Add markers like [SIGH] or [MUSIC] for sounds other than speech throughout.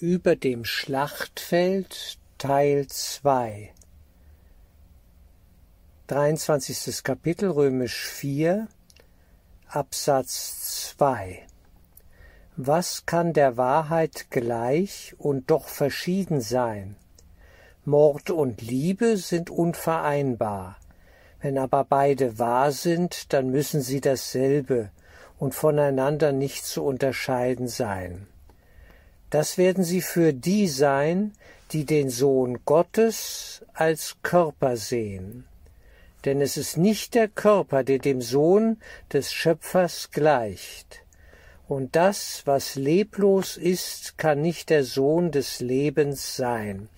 Über dem Schlachtfeld Teil 2 23. Kapitel Römisch 4 Absatz 2 Was kann der Wahrheit gleich und doch verschieden sein? Mord und Liebe sind unvereinbar. Wenn aber beide wahr sind, dann müssen sie dasselbe und voneinander nicht zu unterscheiden sein. Das werden sie für die sein, die den Sohn Gottes als Körper sehen. Denn es ist nicht der Körper, der dem Sohn des Schöpfers gleicht. Und das, was leblos ist, kann nicht der Sohn des Lebens sein.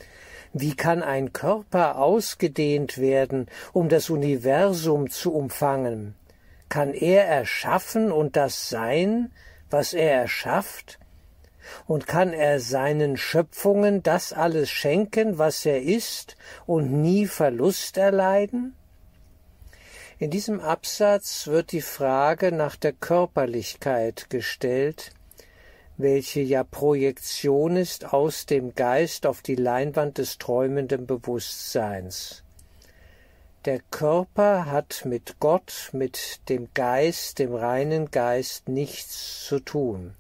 Wie kann ein Körper ausgedehnt werden, um das Universum zu umfangen? Kann er erschaffen und das sein, was er erschafft? Und kann er seinen Schöpfungen das alles schenken, was er ist, und nie Verlust erleiden? In diesem Absatz wird die Frage nach der Körperlichkeit gestellt, welche ja Projektion ist aus dem Geist auf die Leinwand des träumenden Bewusstseins. Der Körper hat mit Gott, mit dem Geist, dem reinen Geist nichts zu tun.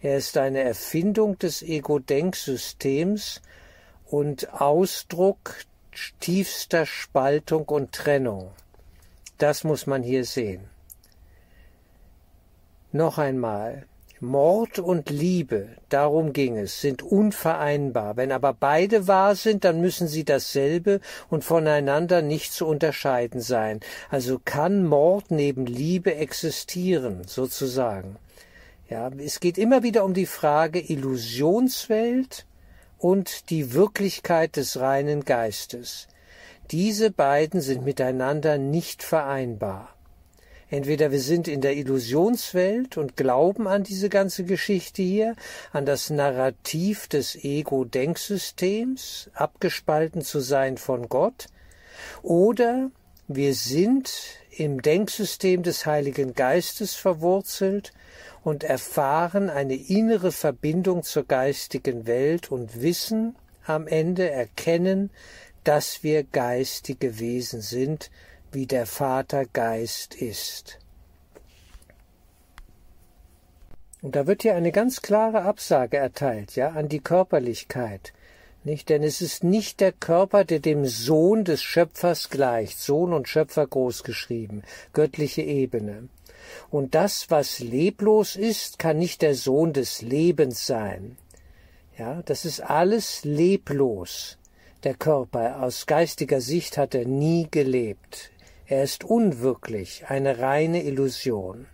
Er ist eine Erfindung des Ego-Denksystems und Ausdruck tiefster Spaltung und Trennung. Das muss man hier sehen. Noch einmal. Mord und Liebe, darum ging es, sind unvereinbar. Wenn aber beide wahr sind, dann müssen sie dasselbe und voneinander nicht zu unterscheiden sein. Also kann Mord neben Liebe existieren, sozusagen. Ja, es geht immer wieder um die Frage Illusionswelt und die Wirklichkeit des reinen Geistes. Diese beiden sind miteinander nicht vereinbar. Entweder wir sind in der Illusionswelt und glauben an diese ganze Geschichte hier, an das Narrativ des Ego-Denksystems, abgespalten zu sein von Gott, oder wir sind im Denksystem des Heiligen Geistes verwurzelt und erfahren eine innere Verbindung zur geistigen Welt und wissen am Ende erkennen, dass wir geistige Wesen sind, wie der Vater Geist ist. Und da wird hier eine ganz klare Absage erteilt, ja, an die Körperlichkeit. Nicht, denn es ist nicht der Körper, der dem Sohn des Schöpfers gleicht, Sohn und Schöpfer großgeschrieben, göttliche Ebene. Und das, was leblos ist, kann nicht der Sohn des Lebens sein. Ja, das ist alles leblos. Der Körper aus geistiger Sicht hat er nie gelebt. Er ist unwirklich, eine reine Illusion.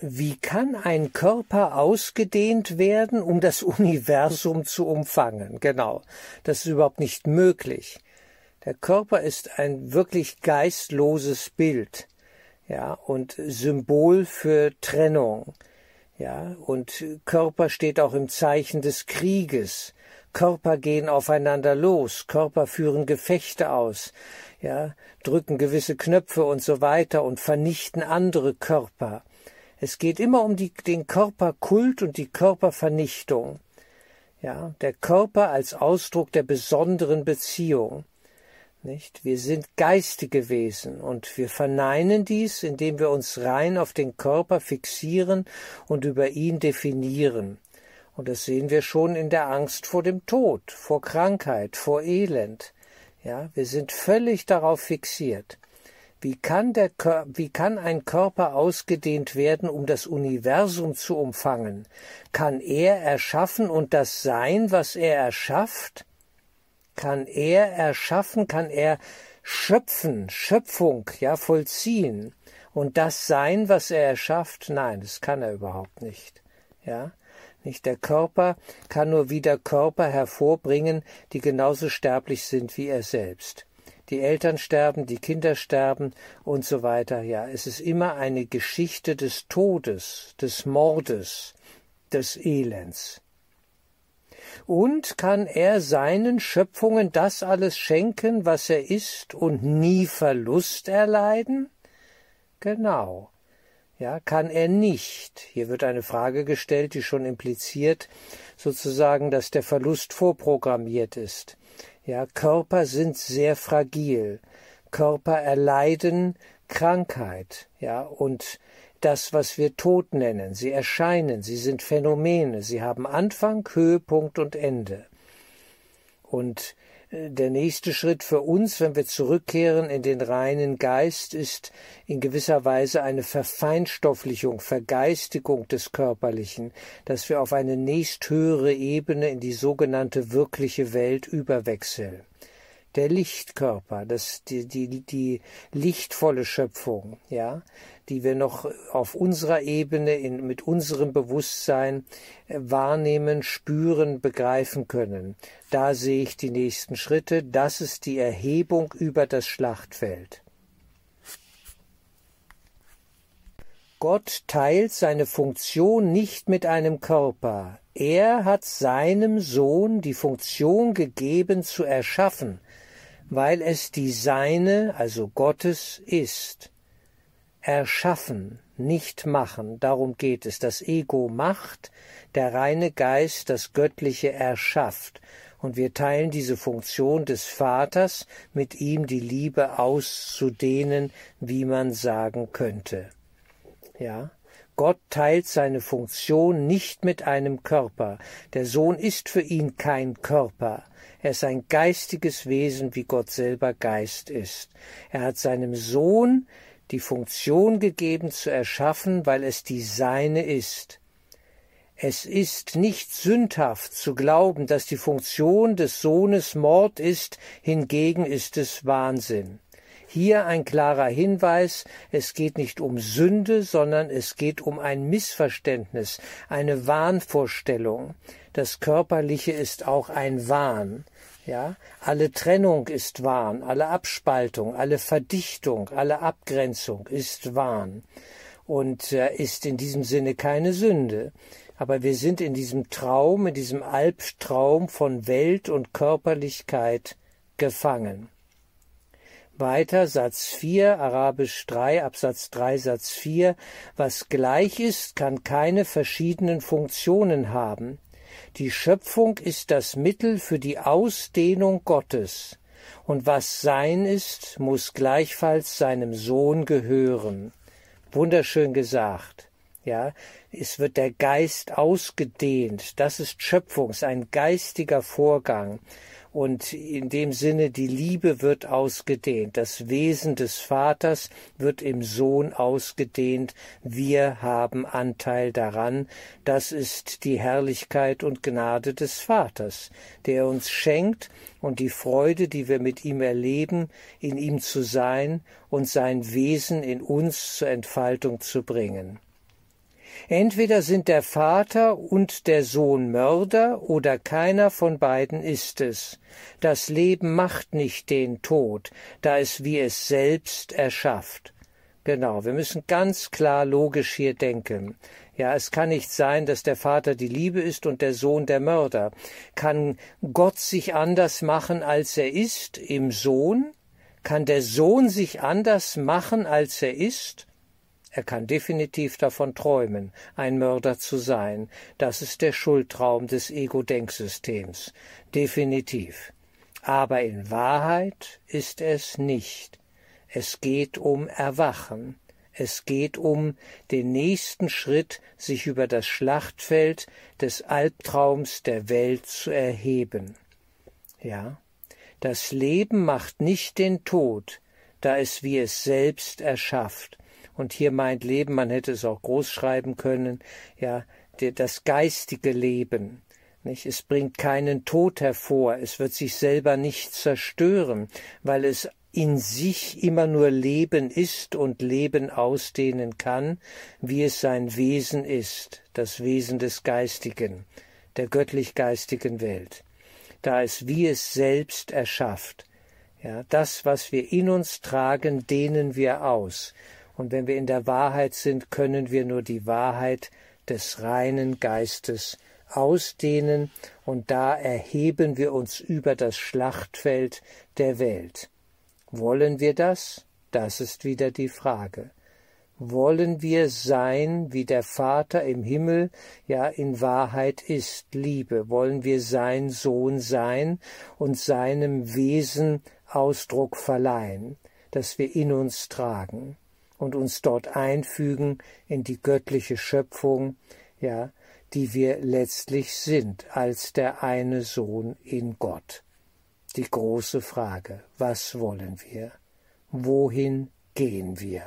Wie kann ein Körper ausgedehnt werden, um das [LAUGHS] Universum zu umfangen? Genau, das ist überhaupt nicht möglich. Der Körper ist ein wirklich geistloses Bild ja, und Symbol für Trennung, ja, und Körper steht auch im Zeichen des Krieges. Körper gehen aufeinander los, Körper führen Gefechte aus, ja, drücken gewisse Knöpfe und so weiter und vernichten andere Körper. Es geht immer um die, den Körperkult und die Körpervernichtung. Ja, der Körper als Ausdruck der besonderen Beziehung. Nicht? Wir sind geistige Wesen und wir verneinen dies, indem wir uns rein auf den Körper fixieren und über ihn definieren. Und das sehen wir schon in der Angst vor dem Tod, vor Krankheit, vor Elend. Ja, wir sind völlig darauf fixiert. Wie kann, der, wie kann ein Körper ausgedehnt werden, um das Universum zu umfangen? Kann er erschaffen und das sein, was er erschafft? kann er erschaffen, kann er schöpfen, Schöpfung, ja, vollziehen. Und das sein, was er erschafft, nein, das kann er überhaupt nicht. Ja, nicht der Körper kann nur wieder Körper hervorbringen, die genauso sterblich sind wie er selbst. Die Eltern sterben, die Kinder sterben und so weiter. Ja, es ist immer eine Geschichte des Todes, des Mordes, des Elends und kann er seinen Schöpfungen das alles schenken, was er ist, und nie Verlust erleiden? Genau. Ja, kann er nicht. Hier wird eine Frage gestellt, die schon impliziert, sozusagen, dass der Verlust vorprogrammiert ist. Ja, Körper sind sehr fragil. Körper erleiden Krankheit, ja, und das, was wir Tod nennen. Sie erscheinen, sie sind Phänomene, sie haben Anfang, Höhepunkt und Ende. Und der nächste Schritt für uns, wenn wir zurückkehren in den reinen Geist, ist in gewisser Weise eine Verfeinstofflichung, Vergeistigung des Körperlichen, dass wir auf eine nächsthöhere Ebene in die sogenannte wirkliche Welt überwechseln der Lichtkörper, das, die, die, die lichtvolle Schöpfung, ja, die wir noch auf unserer Ebene in, mit unserem Bewusstsein äh, wahrnehmen, spüren, begreifen können. Da sehe ich die nächsten Schritte. Das ist die Erhebung über das Schlachtfeld. Gott teilt seine Funktion nicht mit einem Körper. Er hat seinem Sohn die Funktion gegeben zu erschaffen, weil es die seine, also Gottes, ist. Erschaffen, nicht machen, darum geht es. Das Ego macht, der reine Geist das Göttliche erschafft. Und wir teilen diese Funktion des Vaters, mit ihm die Liebe auszudehnen, wie man sagen könnte. Ja, Gott teilt seine Funktion nicht mit einem Körper. Der Sohn ist für ihn kein Körper. Er ist ein geistiges Wesen, wie Gott selber Geist ist. Er hat seinem Sohn die Funktion gegeben zu erschaffen, weil es die seine ist. Es ist nicht sündhaft zu glauben, dass die Funktion des Sohnes Mord ist, hingegen ist es Wahnsinn. Hier ein klarer Hinweis, es geht nicht um Sünde, sondern es geht um ein Missverständnis, eine Wahnvorstellung. Das Körperliche ist auch ein Wahn. Ja, alle Trennung ist Wahn, alle Abspaltung, alle Verdichtung, alle Abgrenzung ist Wahn und äh, ist in diesem Sinne keine Sünde. Aber wir sind in diesem Traum, in diesem Albtraum von Welt und Körperlichkeit gefangen. Weiter Satz 4, Arabisch 3, Absatz 3, Satz 4, was gleich ist, kann keine verschiedenen Funktionen haben. Die Schöpfung ist das Mittel für die Ausdehnung Gottes, und was sein ist, muss gleichfalls seinem Sohn gehören. Wunderschön gesagt. Ja, es wird der Geist ausgedehnt. Das ist Schöpfungs, ein geistiger Vorgang und in dem Sinne die Liebe wird ausgedehnt, das Wesen des Vaters wird im Sohn ausgedehnt, wir haben Anteil daran, das ist die Herrlichkeit und Gnade des Vaters, der uns schenkt und die Freude, die wir mit ihm erleben, in ihm zu sein und sein Wesen in uns zur Entfaltung zu bringen. Entweder sind der Vater und der Sohn Mörder oder keiner von beiden ist es. Das Leben macht nicht den Tod, da es wie es selbst erschafft. Genau, wir müssen ganz klar logisch hier denken. Ja, es kann nicht sein, dass der Vater die Liebe ist und der Sohn der Mörder. Kann Gott sich anders machen, als er ist, im Sohn? Kann der Sohn sich anders machen, als er ist? Er kann definitiv davon träumen, ein Mörder zu sein. Das ist der Schuldtraum des Ego-Denksystems. Definitiv. Aber in Wahrheit ist es nicht. Es geht um Erwachen. Es geht um den nächsten Schritt, sich über das Schlachtfeld des Albtraums der Welt zu erheben. Ja, das Leben macht nicht den Tod, da es wie es selbst erschafft und hier meint Leben, man hätte es auch groß schreiben können, ja, das geistige Leben. Nicht? Es bringt keinen Tod hervor, es wird sich selber nicht zerstören, weil es in sich immer nur Leben ist und Leben ausdehnen kann, wie es sein Wesen ist, das Wesen des Geistigen, der göttlich-geistigen Welt, da es wie es selbst erschafft. Ja, das, was wir in uns tragen, dehnen wir aus. Und wenn wir in der Wahrheit sind, können wir nur die Wahrheit des reinen Geistes ausdehnen, und da erheben wir uns über das Schlachtfeld der Welt. Wollen wir das? Das ist wieder die Frage. wollen wir sein, wie der Vater im Himmel ja in Wahrheit ist, Liebe, wollen wir sein Sohn sein und seinem Wesen Ausdruck verleihen, dass wir in uns tragen und uns dort einfügen in die göttliche Schöpfung, ja, die wir letztlich sind, als der eine Sohn in Gott. Die große Frage, was wollen wir? Wohin gehen wir?